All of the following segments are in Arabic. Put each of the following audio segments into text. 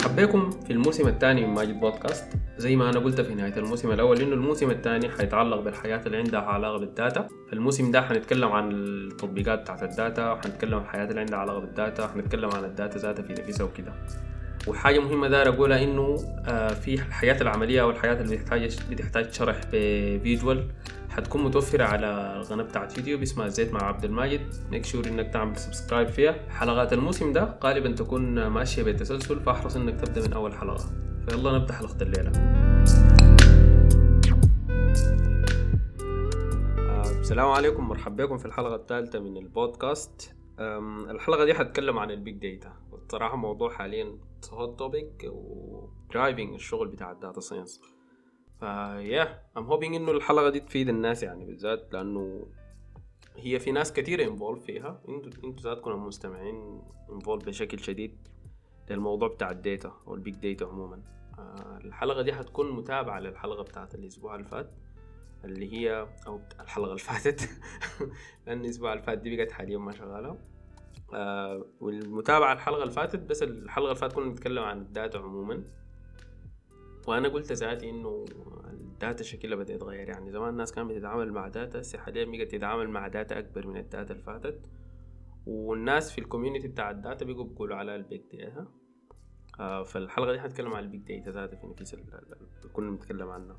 مرحبا بكم في الموسم الثاني من ماجد بودكاست. زي ما أنا قلت في نهاية الموسم الأول إنه الموسم الثاني حيتعلق بالحاجات اللي عندها علاقه بال data الموسم ده حنتكلم عن التطبيقات بتاعت ال data وحنتكلم عن الحاجات اللي عندها علاقه بال data وحنتكلم عن ال data ذاتها في نفسها وكده. وحاجة مهمة داير أقولها إنه آه، في الحاجات العملية أو الحاجات اللي بتحتاج بتحتاج شرح ب visual حتكون متوفرة على القناة بتاعت يوتيوب اسمها زيت مع عبد الماجد. make sure إنك تعمل subscribe فيها. حلقات الموسم ده غالبا تكون ماشية بالتسلسل فأحرص إنك تبدأ من أول حلقة. فيلا نبدأ حلقة الليلة. آه، السلام عليكم. مرحبا بكم في الحلقة الثالثة من البودكاست. الحلقة دي حتكلم عن ال big data والصراحة موضوع حاليا hot topic و driving الشغل بتاع ال data science ف I am hoping إنه الحلقة دي تفيد الناس يعني بالذات لأنه هي في ناس كثيرة involved فيها. أنتوا إنتوا ذاتكم المستمعين involved بشكل شديد للموضوع بتاع ال data أو ال big data عموما. آه، الحلقة دي حتكون متابعة للحلقة بتاعت الأسبوع اللي فات اللي هي أو الحلقة اللي فاتت. لأن الأسبوع اللي فات دي بقت حاليا ما شغالة. آه والمتابعة الحلقة اللي فاتت بس الحلقة اللي فاتت كنا نتكلم عن ال data عموما. وأنا قلت ذاتي إنه ال data شكلها بدأ يتغير يعني زمان الناس كانت بتتعامل مع data هسه حاليا بقت تتعامل مع data أكبر من ال data اللي فاتت. والناس في ال community بتاع ال data بيقوا بيقولوا على ال big data آه فالحلقة دي حنتكلم عن ال big data ذاتها في اللي كنا بنتكلم عنها.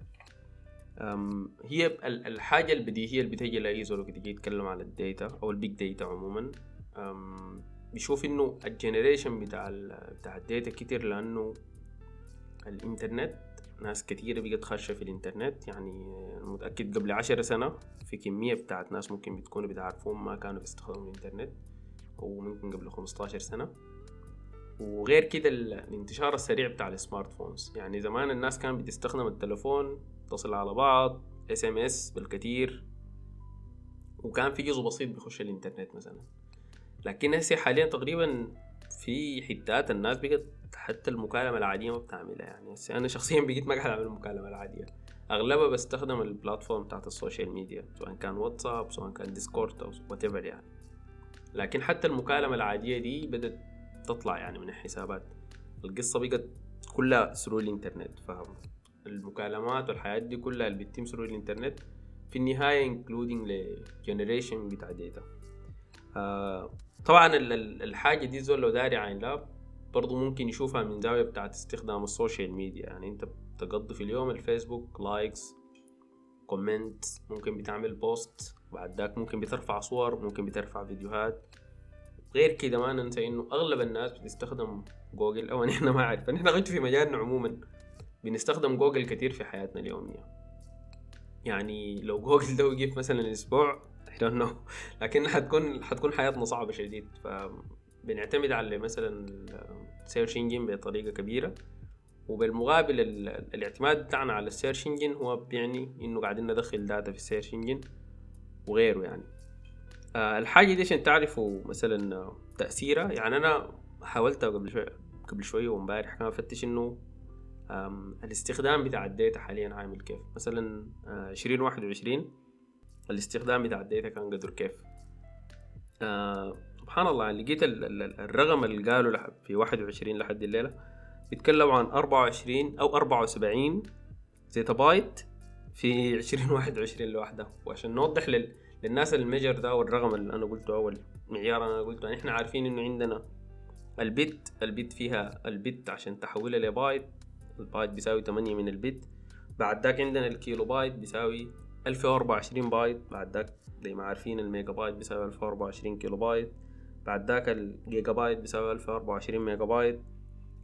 هي الحاجة البديهية اللي بتجي لأي زول تجي يتكلم عن ال data أو ال big data عموما. بشوف إنه ال generation بتاع بتاع ال data كتير لأنه الإنترنت ناس كتيرة بقت خاشة في الإنترنت يعني متأكد قبل عشر سنة في كمية بتاعت ناس ممكن بتكونوا بتعرفون ما كانوا بيستخدموا الإنترنت أو ممكن قبل خمستاشر سنة. وغير كده الانتشار السريع بتاع ال smart phones. يعني زمان الناس كانت بتستخدم التلفون تصل على بعض SMS بالكثير وكان في جزء بسيط بيخش الإنترنت مثلا. لكن هسه حاليا تقريبا في حتات الناس بقت حتى المكالمة العادية ما بتعملها يعني. هسه أنا شخصيا بقيت ما قاعد أعمل المكالمة العادية. أغلبها بستخدم ال platform بتاعت ال social media سواء كان واتساب سواء كان Discord أو whatever يعني. لكن حتى المكالمة العادية دي بدأت تطلع يعني من الحسابات. القصة بقت كلها through الإنترنت فاهم؟ المكالمات والحاجات دي كلها اللي بتتم through الإنترنت في النهاية including ل generation بتاع data آه طبعا الحاجة دي زول لو داير يعاين لها برضو ممكن يشوفها من زاوية بتاعت استخدام ال social media. يعني انت بتقضي في اليوم الفيسبوك likes comment ممكن بتعمل post بعد ذاك ممكن بترفع صور ممكن بترفع فيديوهات. غير كده ما ننسى إنه أغلب الناس بتستخدم جوجل. أو نحن ما عارف. نحن غير في مجالنا عموما. بنستخدم جوجل كتير في حياتنا اليومية. يعني لو جوجل ده وقف مثلا أسبوع I don't know. لكن حتكون حتكون حياتنا صعبة شديد. فبنعتمد على مثلا ال search engine بطريقة كبيرة وبالمقابل الاعتماد بتاعنا على ال search engine هو بيعني إنه قاعدين ندخل data في ال search engine وغيره يعني. آه الحاجة دي عشان تعرفوا مثلا تأثيرها يعني أنا حاولت قبل شوي قبل شوية وامبارح كان أفتش إنه الاستخدام بتاع ال data حاليا عامل كيف. مثلا عشرين واحد وعشرين الاستخدام بتاع ال data كان قدر كيف. آه سبحان الله لقيت الرقم اللي قالوا في واحد وعشرين لحد الليلة بيتكلموا عن أربعة وعشرين أو أربعة وسبعين زيتا بايت في عشرين واحد وعشرين لوحدها وعشان نوضح لل... للناس ال measure ده والرقم اللي أنا قلته أول معيار أنا قلته إحنا عارفين إنه عندنا البت البت فيها البت عشان تحولها لبايت البايت بيساوي تمانية من البت بعد ذاك عندنا الكيلو بايت بيساوي ألف وأربعة وعشرين بايت. بعد ذاك زي ما عارفين الميجا بايت بيساوي ألف وأربعة وعشرين كيلو بايت. بعد ذاك الجيجا بايت بيساوي ألف وأربعة وعشرين ميجا بايت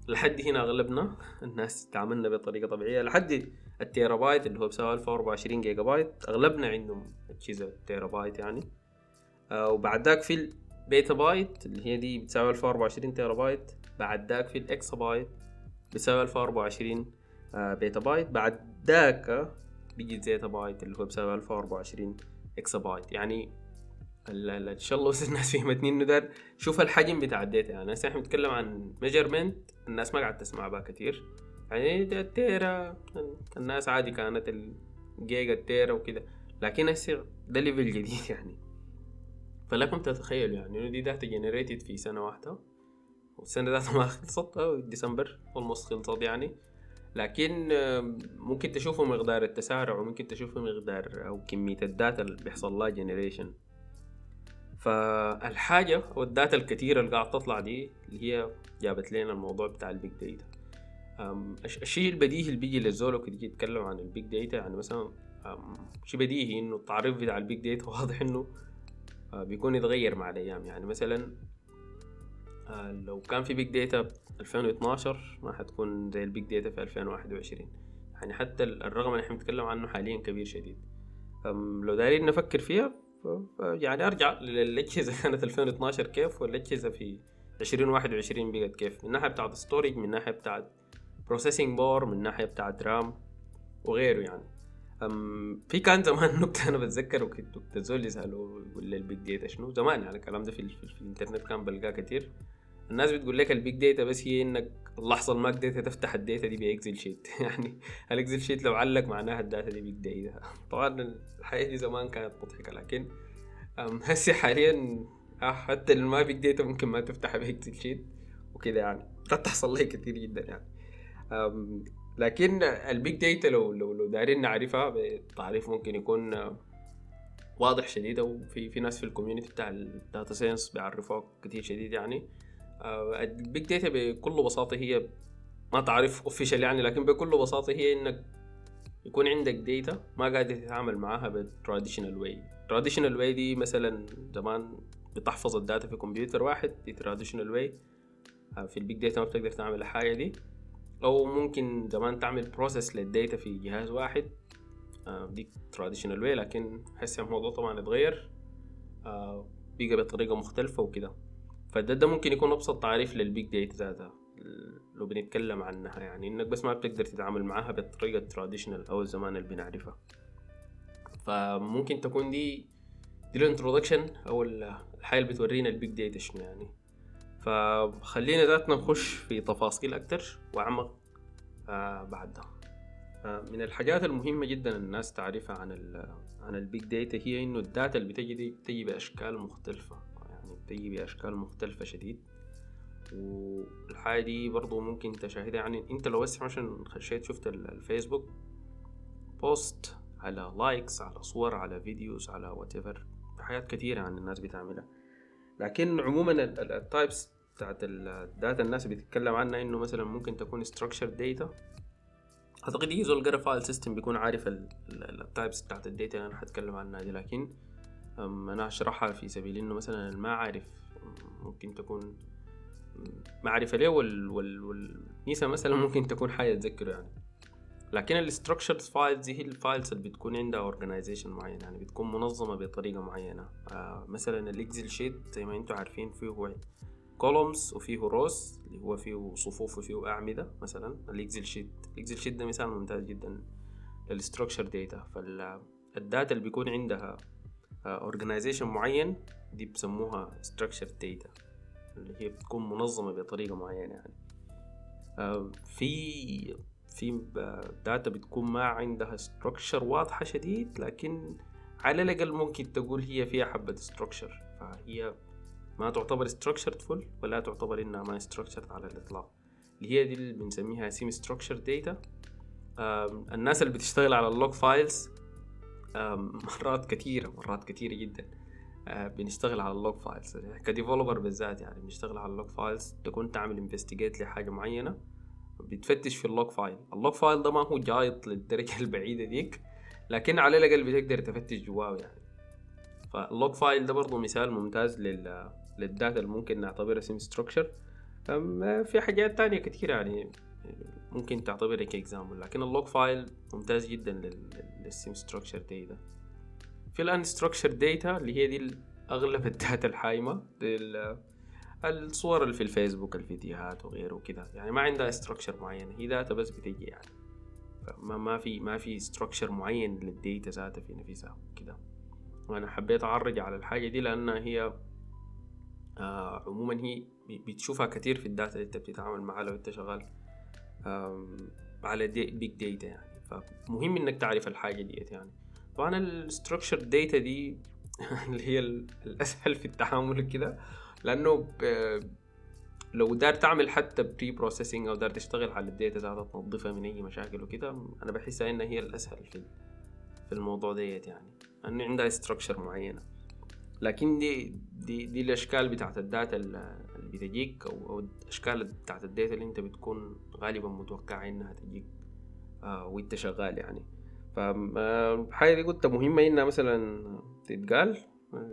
لحد هنا أغلبنا الناس تعاملنا بطريقة طبيعية. لحد التيرا بايت اللي هو بيساوي ألف وأربعة وعشرين جيجا بايت أغلبنا عندهم أجهزة تيرا بايت يعني. آه وبعد ذاك في البيتا بايت اللي هي دي بتساوي ألف وأربعة وعشرين تيرا بايت بعد ذاك في الإكسا بايت بيساوي ألف وأربعة وعشرين بيتا بايت بعد ذاك بيجي زيتا بايت اللي هو بيساوي ألف وأربعة وعشرين إكسا بايت يعني إن شاء الله بس الناس فهمتني إنه دار شوف الحجم بتاع ال data. يعني هسه إحنا بنتكلم عن measurement الناس ما قاعد تسمع بها كتير. يعني التيرا الناس عادي كانت الجيجا التيرا وكده. لكن هسه ده level جديد يعني. فلكم تتخيلوا يعني إنه دي data generated في سنة واحدة. والسنة ذاتها ما خلصت ديسمبر almost خلصت يعني. لكن ممكن تشوفوا مقدار التسارع وممكن تشوفوا مقدار أو كمية ال data اللي بيحصل لها generation فالحاجة أو ال data الكثيرة اللي قاعد تطلع دي اللي هي جابت لنا الموضوع بتاع ال big data. الشيء البديهي اللي بيجي للزول وكده يجي يتكلم عن ال big data يعني مثلا شيء بديهي إنه التعريف بتاع ال big data واضح إنه آه، بيكون يتغير مع الأيام. يعني مثلا آه، لو كان في big data 2012 ما حتكون زي ال big data في 2021 يعني حتى الرقم اللي إحنا بنتكلم عنه حاليا كبير شديد. لو دايرين نفكر فيها يعني أرجع للاجهزه كانت 2012 كيف والاجهزه في 2021 بقت كيف. من ناحية بتاعت storage من ناحية بتاعت processing power من ناحية بتاعت RAM وغيره يعني. أم في كان زمان نكتة أنا بتذكر وكنت الزول يسألوا يقول لي ال big data شنو؟ زمان يعني الكلام ده في, في, في الإنترنت كان بلقاه كتير. الناس بتقول لك ال big data بس هي إنك اللحظة اللي ما قدرت تفتح ال data دي ب Excel sheet. يعني ال Excel sheet لو علق معناها ال data دي big data طبعا الحاجة دي زمان كانت مضحكة لكن هسه حاليا آه حتى اللي ما big data ممكن ما تفتح ب Excel sheet وكده يعني. قد تحصل لي كثير جدا يعني. لكن ال big data لو لو لو دايرين نعرفها بتعريف ممكن يكون واضح شديد. وفي في ناس في ال community بتاع ال data science بيعرفوها كتير شديد يعني. ال big data بكل بساطة هي ما تعريف official يعني لكن بكل بساطة هي إنك يكون عندك data ما قادر تتعامل معاها بال traditional way traditional way دي مثلا زمان بتحفظ ال data في كمبيوتر واحد دي traditional way في ال big data ما بتقدر تعمل الحاجة دي. أو ممكن زمان تعمل process لل data في جهاز واحد. آه، دي traditional way لكن هسه الموضوع طبعا اتغير. آه، بقى بطريقة مختلفة وكده. فده ده ممكن يكون أبسط تعريف لل big data ذاتها لو بنتكلم عنها يعني. إنك بس ما بتقدر تتعامل معاها بالطريقة ال traditional أو الزمان اللي بنعرفها. فممكن تكون دي دي ال introduction أو الحاجة اللي بتورينا ال big data شنو يعني. فخلينا ذاتنا نخش في تفاصيل أكتر وأعمق آه بعدها. آه من الحاجات المهمة جدا الناس تعرفها عن ال عن ال big data هي إنه ال data اللي بتجي دي بتجي بأشكال مختلفة. بتجي بأشكال مختلفة شديد. والحاجة دي برضو ممكن تشاهدها يعني أنت لو بس عشان خشيت شفت الفيسبوك post على likes على صور على videos على what حاجات كثيرة عن الناس بتعملها. لكن عموما ال types بتاعت ال data الناس بتتكلم عنها إنه مثلا ممكن تكون structured data. أعتقد زول قرأ file system بيكون عارف ال types بتاعت ال data اللي أنا حتكلم عنها دي لكن أنا هشرحها في سبيل إنه مثلا ما عارف ممكن تكون معرفة ليه وال وال والنسى مثلا ممكن تكون حاجة تذكره يعني. لكن ال structured files هي ال files اللي بتكون عندها organization معين يعني بتكون منظمة بطريقة معينة. آه مثلا ال Excel sheet زي ما أنتم عارفين فيه columns وفيه rows اللي هو فيه صفوف وفيه أعمدة مثلا. ال Excel sheet ال Excel sheet ده مثال ممتاز جدا لل structured data فال data اللي بيكون عندها organization معين دي بسموها structured data اللي هي بتكون منظمة بطريقة معينة يعني. في في data بتكون ما عندها structure واضحة شديد لكن على الأقل ممكن تقول هي فيها حبة structure. فهي ما تعتبر structured full ولا تعتبر إنها ما structured على الإطلاق. اللي هي دي اللي بنسميها semi structured data الناس اللي بتشتغل على ال log files مرات كثيرة مرات كثيرة جدا. بنشتغل على ال log files. ك developer بالذات يعني بنشتغل على ال log files. تكون تعمل investigate لحاجة معينة بتفتش في ال log file. ال log file ده ما هو جايط للدرجة البعيدة ديك لكن على الأقل بتقدر تفتش جواه يعني. فال log file ده برضه مثال ممتاز لل لل data اللي ممكن نعتبرها semi structured في حاجات تانية كتير يعني ممكن تعتبرها ك example لكن ال log file ممتاز جدا لل semi structured data في ال unstructured data اللي هي دي اغلب ال data الحايمة الصور اللي في الفيسبوك الفيديوهات وغيره وكده. يعني ما عندها structure معين هي data بس بتجي يعني. ما ما في ما في structure معين لل data ذاتها في نفسها كده وأنا حبيت أعرج على الحاجة دي لأنها هي آه عموما هي بتشوفها كتير في ال data اللي أنت بتتعامل معها لو أنت شغال على big data يعني. فمهم إنك تعرف الحاجة ديت يعني. طبعا ال structured data دي اللي هي الأسهل في التعامل كده لأنه لو دار تعمل حتى pre-processing أو دار تشتغل على ال data ذاتها تنظفها من أي مشاكل وكده أنا بحسها إنها هي الأسهل في في الموضوع ديت يعني. انه عندها structure معينة. لكن دي دي دي الأشكال بتاعت ال data اللي بتجيك أو أو الأشكال بتاعت ال data اللي أنت بتكون غالبا متوقع إنها تجيك. آه وانت شغال يعني. فالحاجه دي قلت مهمة إنها مثلا تتقال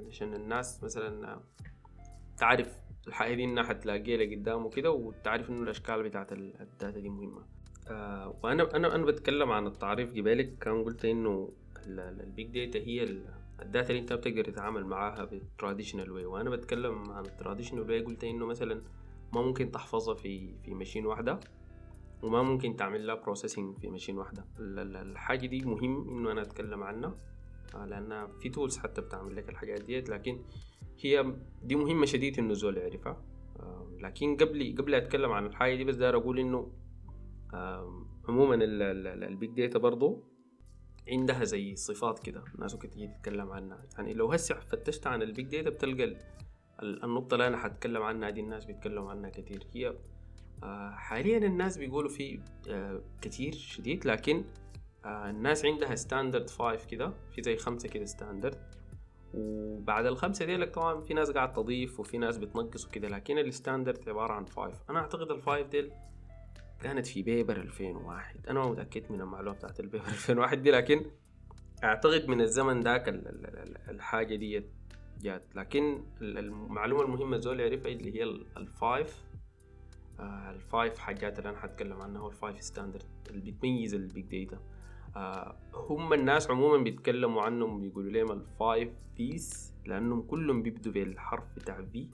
عشان الناس مثلا تعرف الحاجة دي إنها حتلاقيها لقدام وكده وتعرف إنه الأشكال بتاعت ال data دي مهمة. آه وأنا أنا أنا بتكلم عن التعريف قبالك كان قلت إنه ال big data هي ال data اللي أنت بتقدر تتعامل معاها بال traditional way وأنا بتكلم عن ال traditional way قلت إنه مثلا ما ممكن تحفظها في في machine واحدة. وما ممكن تعمل لها processing في machine واحدة. الحاجة دي مهم إنه أنا أتكلم عنها آه، لأن في tools حتى بتعمل لك الحاجات ديت لكن هي دي مهمة شديد إنه الزول يعرفها. آه، لكن قبل قبل أتكلم عن الحاجة دي بس داير أقول إنه عموما ال big data برضو عندها زي صفات كده الناس ممكن تيجي تتكلم عنها. يعني لو هسه فتشت عن ال big data بتلقى النقطة اللي أنا حتكلم عنها دي الناس بيتكلموا عنها كتير. هي آه، حاليا الناس بيقولوا في آه، كتير شديد لكن آه، الناس عندها standard five كده في زي خمسة كده standard وبعد الخمسة دي لك طبعا في ناس قاعد تضيف وفي ناس بتنقص وكده لكن ال standard عبارة عن five أنا أعتقد ال five دي كانت في paper 2001 أنا ما متأكد من المعلومة بتاعت ال paper 2001 دي لكن أعتقد من الزمن ذاك الحاجة دي جات. لكن المعلومة المهمة زول يعرفها اللي هي ال five آه ال five حاجات اللي أنا حتكلم عنها هو ال five standard اللي بتميز ال big data آه هم الناس عموما بيتكلموا عنهم بيقولوا لهم ال five Vs لأنهم كلهم بيبدوا بالحرف بتاع V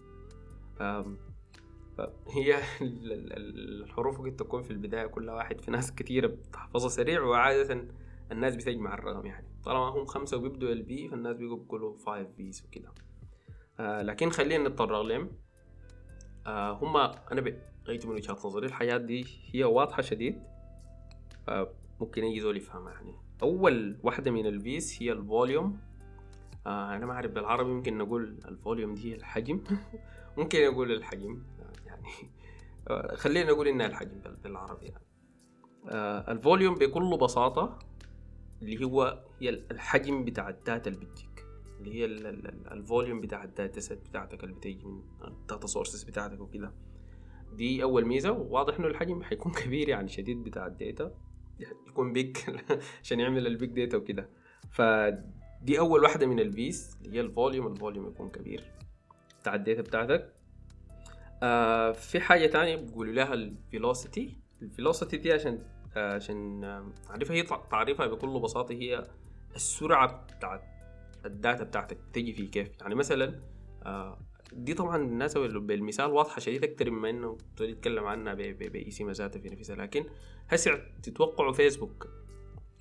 هي الحروف قد تكون في البداية كل واحد في ناس كثيرة بتحفظها سريع وعادة الناس بتجمع الرقم يعني. طالما هم خمسة وبيبدوا ال V فالناس بيقولوا five Vs وكده. آه لكن خلينا نتطرق لهم. آه هم أنا بقيت من وجهة نظري الحياة دي هي واضحة شديد ممكن اي زول يفهمها يعني. أول واحدة من ال Vs هي ال volume. آه أنا ما أعرف بالعربي ممكن نقول ال volume دي هي الحجم. ممكن أقول الحجم يعني. آه خلينا نقول إنها الحجم بالعربي يعني. آه ال volume بكل بساطة اللي هو هي الحجم بتاع ال data اللي بتجيك. اللي هي ال volume بتاع ال data set بتاعتك اللي بتيجي من ال data sources بتاعتك وكده. دي أول ميزة وواضح إنه الحجم حيكون كبير يعني شديد بتاع ال data. يكون big عشان يعمل ال big data وكده. فدي أول واحدة من ال Vs اللي هي ال volume ال volume يكون كبير بتاع ال data بتاعتك. آه في حاجة تانية بيقولوا لها ال velocity ال velocity دي عشان آه عشان تعرفها هي تعريفها بكل بساطة هي السرعة بتاعت ال data بتاعتك بتجي كيف. يعني مثلا آه دي طبعا الناس بالمثال واضحة شديد أكتر مما إنه تتكلم عنها باسم ذاتها في نفسها. لكن هسه تتوقعوا فيسبوك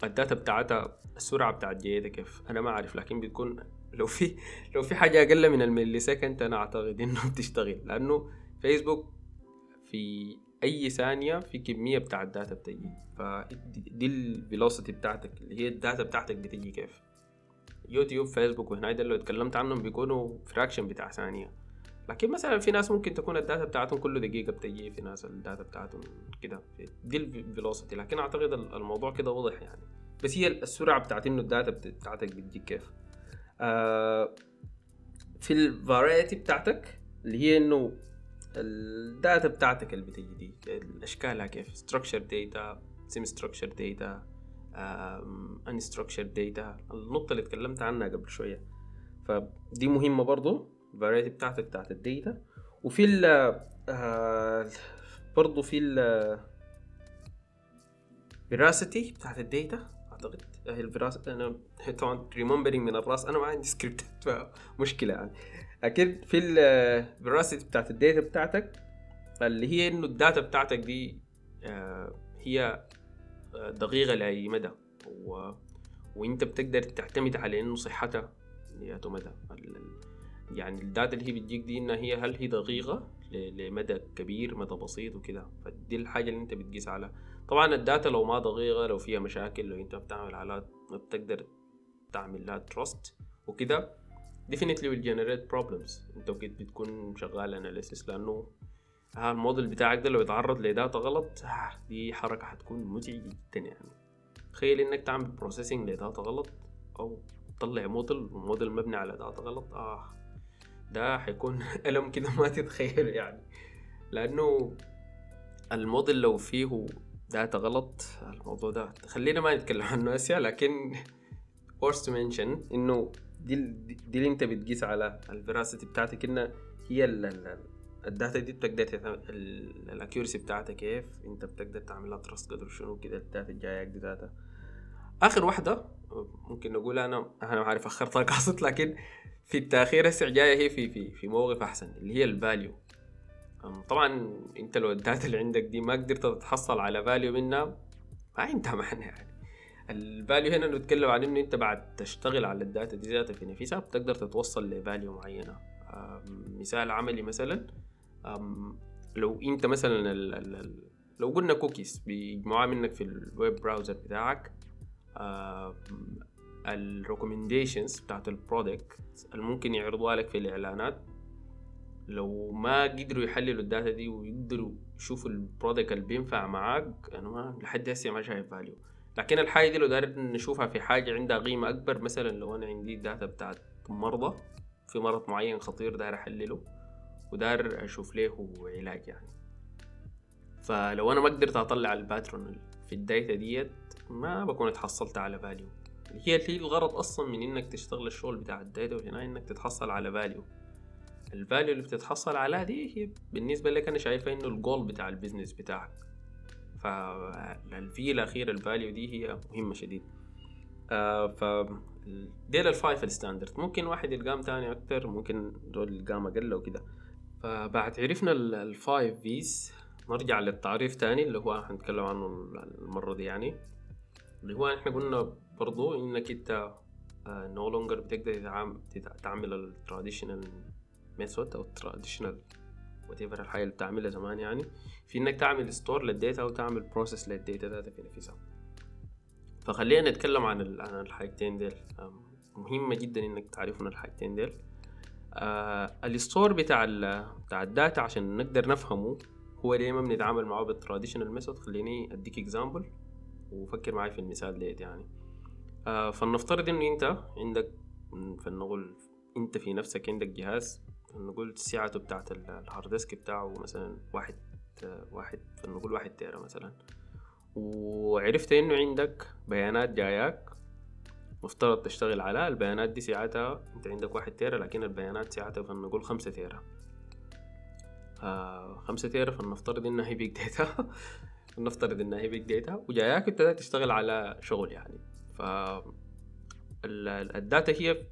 ال data بتاعتها السرعة بتاعت جيته كيف؟ أنا ما أعرف لكن بتكون لو في لو في حاجة أقل من ال millisecond أنا أعتقد إنه بتشتغل. لأنه فيسبوك في أي ثانية في كمية بتاع ال data بتجي. فدي ال velocity بتاعتك اللي هي ال data بتاعتك بتجي كيف؟ يوتيوب فيسبوك وهنا ده اللي اتكلمت عنهم بيكونوا fraction بتاع ثانية. لكن مثلا في ناس ممكن تكون ال data بتاعتهم كل دقيقة بتجي في ناس ال data بتاعتهم كده. دي ال velocity لكن أعتقد الموضوع كده واضح يعني. بس هي السرعة بتاعت إنه ال data بتاعتك بتجيك كيف. آه في ال variety بتاعتك اللي هي إنه ال data بتاعتك اللي بتجي دي اشكالها كيف؟ structured data semi structured data unstructured data. النقطة اللي اتكلمت عنها قبل شوية. فدي مهمة برضو. ال variety بتاعتك بتاعت ال data وفي ال آه برضو في ال veracity بتاعت ال data أعتقد. هي ال veracity أنا طبعا remembering من الرأس أنا ما عندي سكريبتات فمشكلة يعني. أكيد في ال veracity بتاعت ال data بتاعتك اللي هي إنه ال data بتاعتك دي آه هي دقيقة لأي مدى. و... وإنت بتقدر تعتمد على إنه صحتها لأي مدى يعني ال data اللي هي بتجيك دي انها هي هل هي دقيقة لمدى كبير مدى بسيط وكده. فدي الحاجة اللي أنت بتقيس عليها. طبعا ال data لو ما دقيقة لو فيها مشاكل لو أنت بتعمل عليها ما بتقدر تعمل لها trust وكده definitely will generate problems. أنت وقت بتكون شغال analysis لأنه آه الموديل بتاعك ده لو يتعرض ل data غلط دي حركة حتكون مزعجة جدا يعني. تخيل إنك تعمل processing ل data غلط أو تطلع model و model مبني على data غلط. آه. ده حيكون ألم كده ما تتخيل يعني. لأنه الموديل لو فيه data غلط الموضوع ده خلينا ما نتكلم عنه هسه لكن worth to mention إنه دي دي اللي أنت بتقيس على ال veracity بتاعتك إنها هي ال data دي بتقدر ال accuracy بتاعتها كيف؟ أنت بتقدر تعملها trust قدر شنو كده ال data الجايه data آخر واحدة ممكن نقول أنا أنا ما عارف اخرتها قاصد لكن في التأخير هسه جاية هي في في في موقف أحسن اللي هي ال value طبعا أنت لو ال data اللي عندك دي ما قدرت تتحصل على value منها ما عندها معنى يعني. ال value هنا نتكلم عن إنه أنت بعد تشتغل على ال data دي ذاتها في نفسها بتقدر تتوصل ل value معينة. مثال عملي مثلا لو أنت مثلا لو قلنا كوكيز بيجمعوها منك في ال web browser بتاعك ال recommendations بتاعت ال product اللي ممكن يعرضوها لك في الإعلانات. لو ما قدروا يحللوا ال data دي ويقدروا يشوفوا ال product اللي بينفع معاك أنا ما لحد هسه ما شايف value لكن الحاجة دي لو داير نشوفها في حاجة عندها قيمة أكبر مثلا لو أنا عندي data بتاعت مرضى في مرض معين خطير داير أحلله وداير أشوف له علاج يعني. فلو أنا ما قدرت أطلع ال pattern في ال data ديت ما بكون اتحصلت على value هي هي الغرض أصلا من إنك تشتغل الشغل بتاع ال data وهنا إنك تتحصل على value ال value اللي بتتحصل عليها دي هي بالنسبة لك أنا شايفة إنه الجول بتاع ال business بتاعك. فالفي الأخير ال value دي هي مهمة شديد. آه ف ديل ال five ال standard. ممكن واحد يلقام تاني أكتر ممكن دول يلقام أقل وكده فبعد عرفنا ال five Vs نرجع للتعريف تاني اللي هو هنتكلم عنه المرة دي يعني. اللي هو إحنا قلنا برضو إنك أنت no uh, longer بتقدر تعمل ال traditional method أو traditional whatever الحاجة اللي بتعملها زمان يعني. في إنك تعمل store لل data أو تعمل process لل data ذاتها في نفسها. فخلينا نتكلم عن عن الحاجتين ديل. مهمة جدا إنك تعرفون الحاجتين ديل. آه ال store بتاع بتاع ال data عشان نقدر نفهمه هو ليه ما بنتعامل معاه بال traditional method خليني أديك example وفكر معي في المثال ديت يعني. آه فلنفترض انه أنت عندك فلنقول أنت في نفسك عندك جهاز نقول سعته بتاعت ال hard disk بتاعه مثلا واحد واحد فنقول واحد تيرا مثلا. وعرفت إنه عندك بيانات جاياك مفترض تشتغل على البيانات دي سعتها أنت عندك واحد تيرا لكن البيانات سعتها فنقول خمسة تيرا. آه خمسة تيرا فلنفترض إنها هي big data نفترض إنها هي big data وجاياك ابتدأت تشتغل على شغل يعني. ف ال data هي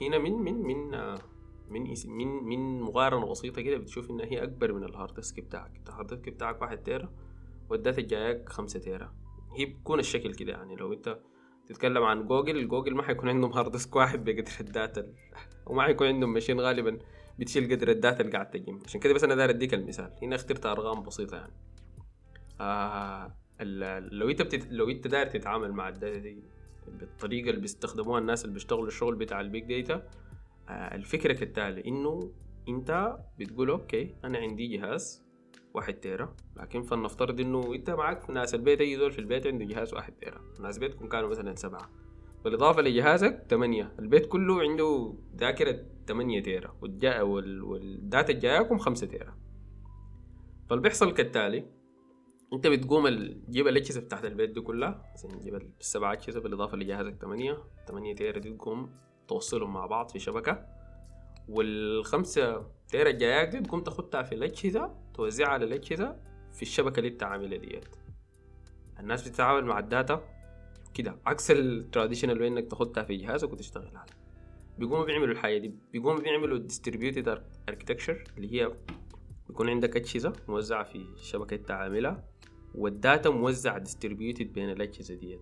هنا من من من من من من مقارنة بسيطة كده بتشوف انها هي أكبر من ال hard disk بتاعك. ال hard disk بتاعك واحد تيرا وال data جايك خمسة تيرا هي بتكون الشكل كده يعني. لو أنت تتكلم عن جوجل جوجل ما حيكون عندهم hard disk واحد بقدر ال data وما حيكون عندهم machine غالبا بتشيل قدر ال data اللي قاعد تجيب عشان كده بس أنا داير أديك المثال. هنا اخترت أرقام بسيطة يعني. آه لو أنت بتت... لو أنت داير تتعامل مع ال data دي بالطريقة اللي بيستخدموها الناس اللي بيشتغلوا الشغل بتاع ال big data آه الفكرة كالتالي إنه أنت بتقول okay أنا عندي جهاز واحد تيرا. لكن فلنفترض إنه أنت معك ناس البيت أي زول في البيت عنده جهاز واحد تيرا. ناس بيتكم كانوا مثلا سبعة. بالإضافة لجهازك ثمانية البيت كله عنده ذاكرة ثمانية تيرا والجا وال... وال data جايكم خمسة تيرا فاللي بيحصل كالتالي انت بتقوم تجيب الاجهزه بتاعت البيت دي كلها مثلا تجيب السبع اجهزه بالإضافة لجهازك 8 8 تيرا دي تقوم توصلهم مع بعض في شبكة. والخمسة تيرا الجايات دي تقوم تاخدها في الاجهزه توزعها على الاجهزه في الشبكة اللي انت عاملها ديت. الناس بتتعامل مع الداتا كده. عكس ال traditional إنك تاخدها في جهازك وتشتغل عليها بيقوموا بيعملوا الحاجة دي. بيقوموا بيعملوا distributed architecture اللي هي بيكون عندك أجهزة موزعة في الشبكة انت عاملها وال data موزع distributed بين الأجهزة ديت.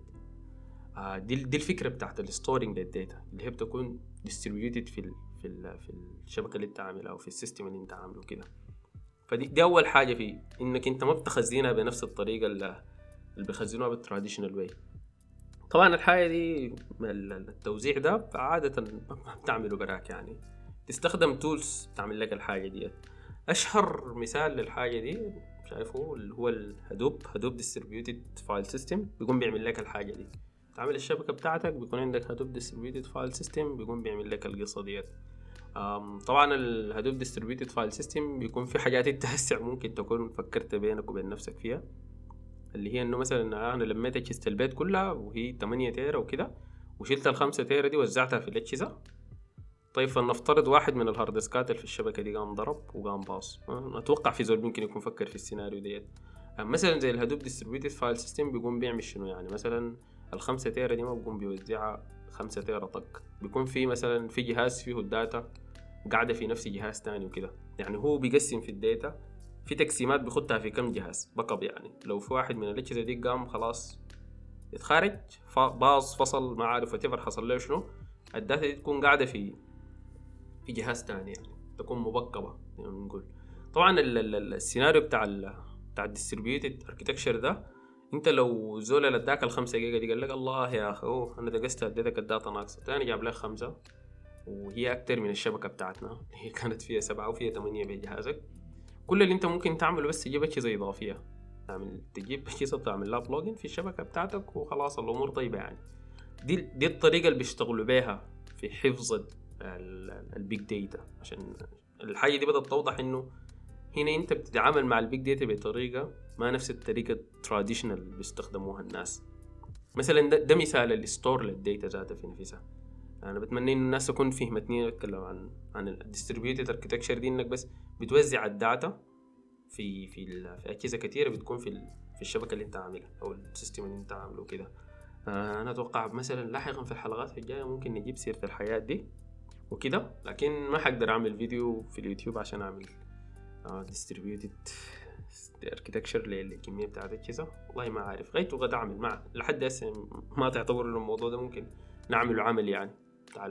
آه دي دي الفكرة بتاعت ال storing لل data اللي هي بتكون distributed في ال في ال في الشبكة اللي انت عاملها أو في ال system اللي انت عامله كده. فدي دي أول حاجة في إنك أنت ما بتخزنها بنفس الطريقة اللي, اللي بيخزنوها بال traditional way طبعا الحاجة دي التوزيع ده عادة ما بتعمله براك يعني. تستخدم tools تعمل لك الحاجة ديت أشهر مثال للحاجة دي شايفه اللي هو ال Hadoop Hadoop distributed file system بيقوم بيعمل لك الحاجة دي. تعمل الشبكة بتاعتك بيكون عندك Hadoop distributed file system بيقوم بيعمل لك القصة ديت. طبعا ال Hadoop distributed file system بيكون في حاجات انت ممكن تكون فكرت بينك وبين نفسك فيها. اللي هي إنه مثلا أنا لميت أجهزة البيت كلها وهي 8 تيرا وكده وشلت الخمسة تيرا دي وزعتها في الأجهزة. طيب فلنفترض واحد من ال hard ديسكات اللي في الشبكة دي قام ضرب وقام باظ. أتوقع في زول ممكن يكون فكر في السيناريو ديت. مثلا زي ال Hadoop distributed file system بيقوم بيعمل شنو يعني؟ مثلا الخمسة تيرا دي ما بيقوم بيوزعها خمسة تيرا طق. بيكون في مثلا في جهاز فيه ال data قاعدة في نفس جهاز تاني وكده. يعني هو بيقسم في ال data في تقسيمات بيختها في كم جهاز backup يعني. لو في واحد من الأجهزة دي قام خلاص يتخارج باظ فصل ما عارف وتفر حصل له شنو ال data دي تكون قاعدة في في جهاز تاني يعني تكون م backup ة يعني نقول طبعا السيناريو بتاع ال بتاع ال distributed architecture ده انت لو زول اداك الخمسة جيجا دي قال لك الله يا أخي أوه أنا دقست اديتك ال data ناقصة. تاني جاب لك خمسة وهي أكتر من الشبكة بتاعتنا. هي كانت فيها سبعة وفيها ثمانية بجهازك كل اللي انت ممكن تعمله بس تجيب أجهزة إضافية. تعمل تجيب أجهزة تعمل لها plug in في الشبكة بتاعتك وخلاص الأمور طيبة يعني. دي دي الطريقة اللي بيشتغلوا بيها في حفظ ال big data عشان الحاجة دي بدأت توضح إنه هنا أنت بتتعامل مع ال big data بطريقة ما نفس الطريقة ال traditional بيستخدموها الناس. مثلا ده, ده مثال ال store لل data ذاتها في نفسها. أنا بتمنى ان الناس تكون فهمتني اتكلم عن عن ال distributed architecture دي إنك بس بتوزع الداتا في في في أجهزة كثيره بتكون في في الشبكة اللي أنت عاملها أو السيستم اللي أنت عامله كده آه، أنا أتوقع مثلا لاحقا في الحلقات الجاية ممكن نجيب سيرة الحياة دي وكده لكن ما حقدر أعمل فيديو في اليوتيوب عشان أعمل ديستريبيوتد اركتكشر للكمية بتاعت الأجهزة. والله ما عارف غيت وغدا أعمل. مع لحد هسه ما تعتبر الموضوع ده ممكن نعمله عمل يعني. بتاع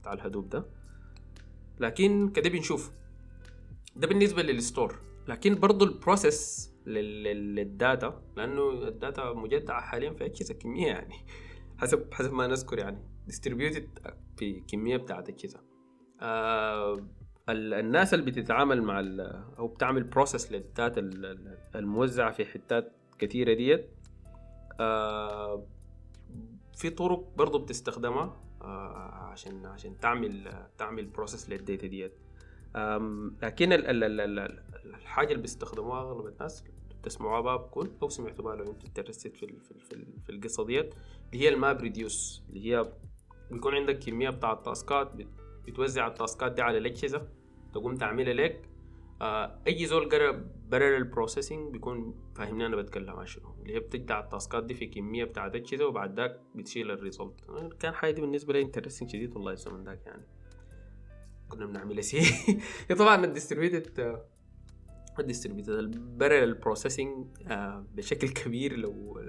بتاع ال Hadoop ده. لكن كده بنشوف ده بالنسبة لل store. لكن برضو ال process لل data لأنه ال data مجدعة حاليا في اجهزه كمية يعني. حسب حسب ما نذكر يعني. distributed في كمية بتاعت اجهزه آه الناس اللي بتتعامل مع أو بتعمل process لل data الموزعة في حتات كثيرة ديت آه في طرق برضو بتستخدمها. عشان عشان تعمل تعمل process لل data ديت. لكن ال ال ال الحاجة اللي بيستخدموها أغلب الناس تسمعوها بقى بكون أو سمعتوا بقى لو أنتوا interested في في, في, القصة ديت اللي هي ال map reduce اللي هي بيكون عندك كمية بتاع ال task ات بتوزع ال task ات دي على الاجهزه تقوم تعملها لك آه أي زول قرأ parallel ال processing بيكون فاهمني أنا بتكلم عن شنو اللي هي بتقطع ال task ات دي في كمية بتاعت اجهزه وبعد ذاك بتشيل ال result كان حاجة دي بالنسبة لي interesting شديد والله الزمن ذاك يعني. كنا بنعملها C طبعا الديستريبيوتد الديستريبيوتد البرر البروسيسنج آه بشكل كبير لو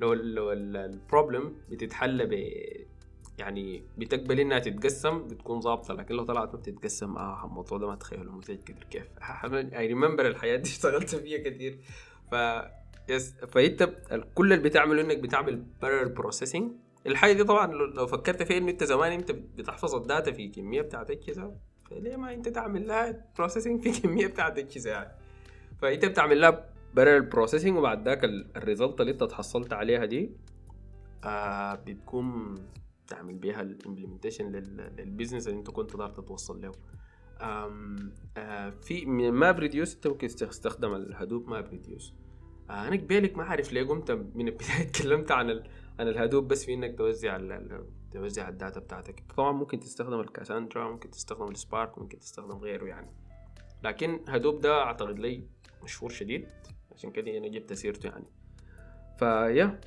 لو لو ال problem بتتحل ب يعني بتقبل إنها تتقسم بتكون ظابطة لكن لو طلعت ما بتتقسم آه الموضوع ده ما تخيله مزعج كتير كيف؟ I remember الحاجة دي اشتغلت فيها كتير. ف yes فأنت كل اللي بتعمله إنك بتعمل parallel processing الحاجة دي طبعا لو فكرت فيها إنه أنت زمان أنت بتحفظ ال data في كمية بتاعت اجهزه فليه ما أنت تعمل لها processing في كمية بتاعت اجهزه يعني؟ فأنت بتعمل لها parallel processing وبعد ذاك ال result اللي أنت تحصلت عليها دي آه بتكون تعمل بيها ال implementation لل business اللي انت كنت تقدر تتوصل له. آه في map reduce انت ممكن تستخدم ال Hadoop map reduce. آه أنا قبالك ما اعرف ليه قمت من البداية تكلمت عن ال... عن ال Hadoop بس في انك توزع ال... توزع ال data بتاعتك. طبعا ممكن تستخدم ال Cassandra ممكن تستخدم ال Spark ممكن تستخدم غيره يعني. لكن Hadoop ده اعتقد لي مشهور شديد عشان كده أنا جبت سيرته يعني. فيا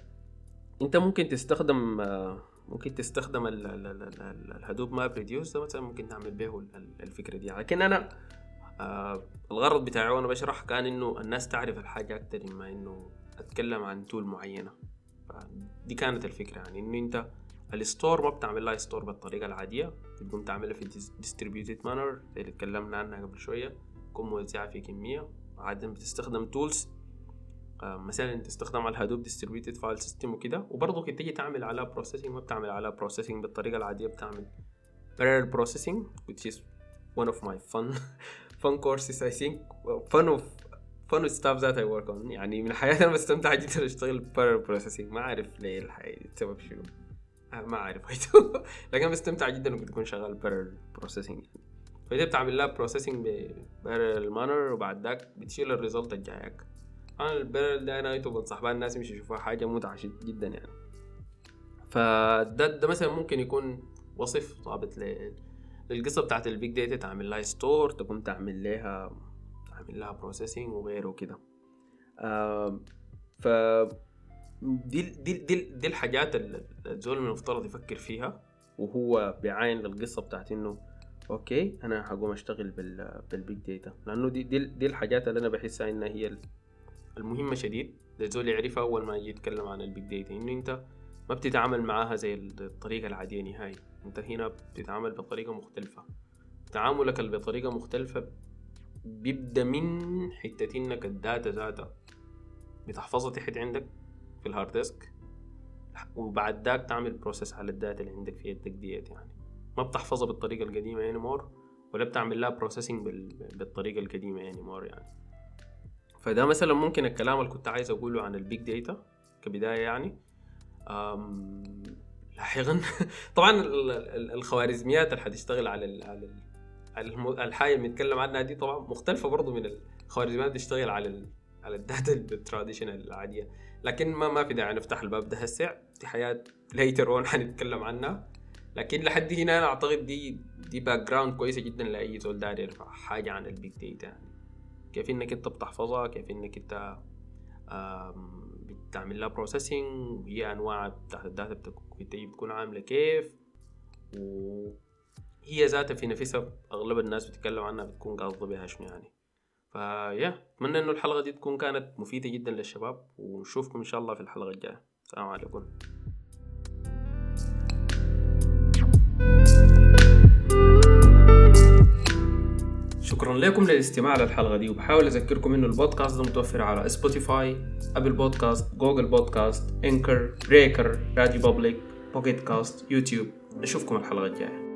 انت ممكن تستخدم آه ممكن تستخدم ال Hadoop map reduce ده مثلا ممكن تعمل به الفكرة دي. لكن أنا آه الغرض بتاعي وأنا بشرح كان إنه الناس تعرف الحاجة أكتر مما إنه أتكلم عن tool معينة. دي كانت الفكرة يعني إنه أنت ال store ما بتعمل لها store بالطريقة العادية بتقوم تعملها في distributed manner اللي اتكلمنا عنها قبل شوية تكون موزعه في كمية. عادة بتستخدم tools مثلا تستخدم على ال Hadoop distributed file system وكده. وبرضه كنت تيجي تعمل لها processing ما بتعمل لها processing بالطريقة العادية بتعمل parallel processing which is one of my fun fun courses I think. Fun of fun stuff that I work on. يعني من حياتي أنا بستمتع جدا اشتغل parallel processing. ما أعرف ليه الحقيقة السبب شنو. آه، ما أعرف. لكن بستمتع جدا انك تكون شغال processing. يعني فانت بتعمل لها processing ب parallel manner وبعد ذاك بتشيل الريزلت الجايك أنا البارل ده أنا بنصح بها الناس يمشوا يشوفوها حاجة متعة جدا يعني. فده ده مثلا ممكن يكون وصف ضابط للقصة بتاعت ال big data تعمل لها store تقوم تعمل لها تعمل لها processing وغيره وكده. آه ف دي دي دي, دي الحاجات اللي الزول المفترض يفكر فيها وهو بيعاين للقصة بتاعت إنه okay أنا حقوم أشتغل بال بال big data لأنه دي دي, دي الحاجات اللي أنا بحسها إنها هي المهمة شديد للزول يعرفها أول ما يجي يتكلم عن ال big data إنه أنت ما بتتعامل معاها زي الطريقة العادية نهائي. أنت هنا بتتعامل بطريقة مختلفة. تعاملك بطريقة مختلفة بيبدأ من حتة إنك ال data ذاتها بتحفظها تحت عندك في ال hard disk وبعد ذاك تعمل process على ال data اللي عندك في يدك ديت يعني. ما بتحفظها بالطريقة القديمة anymore ولا بتعمل لها processing بالطريقة القديمة anymore يعني. فده مثلا ممكن الكلام اللي كنت عايز أقوله عن ال big data كبداية يعني. لاحقا. طبعا الخوارزميات اللي حتشتغل على على ال الحاجة اللي بنتكلم عنها دي طبعا مختلفة برضه من الخوارزميات اللي بتشتغل على ال على ال data ال traditional العادية. لكن ما ما في داعي نفتح الباب ده هسه. دي حاجات later on حنتكلم عنها. لكن لحد هنا أنا أعتقد دي دي background كويسة جدا لأي زول داير يعرف حاجة عن ال big data يعني. كيف إنك أنت بتحفظها كيف إنك أنت بتعمل لها processing وهي أنواع بتاعت ال data بتكون عاملة كيف. وهي ذاتها في نفسها أغلب الناس بتتكلم عنها بتكون قاصدة بها شنو يعني. فيا أتمنى إنه الحلقة دي تكون كانت مفيدة جدا للشباب ونشوفكم إن شاء الله في الحلقة الجاية. السلام عليكم. شكرا لكم للاستماع للحلقة دي وبحاول أذكركم إنه البودكاست ده متوفر على Spotify Apple Podcasts Google Podcasts Anchor Breaker RadioPublic Pocket Casts YouTube نشوفكم الحلقة الجاية.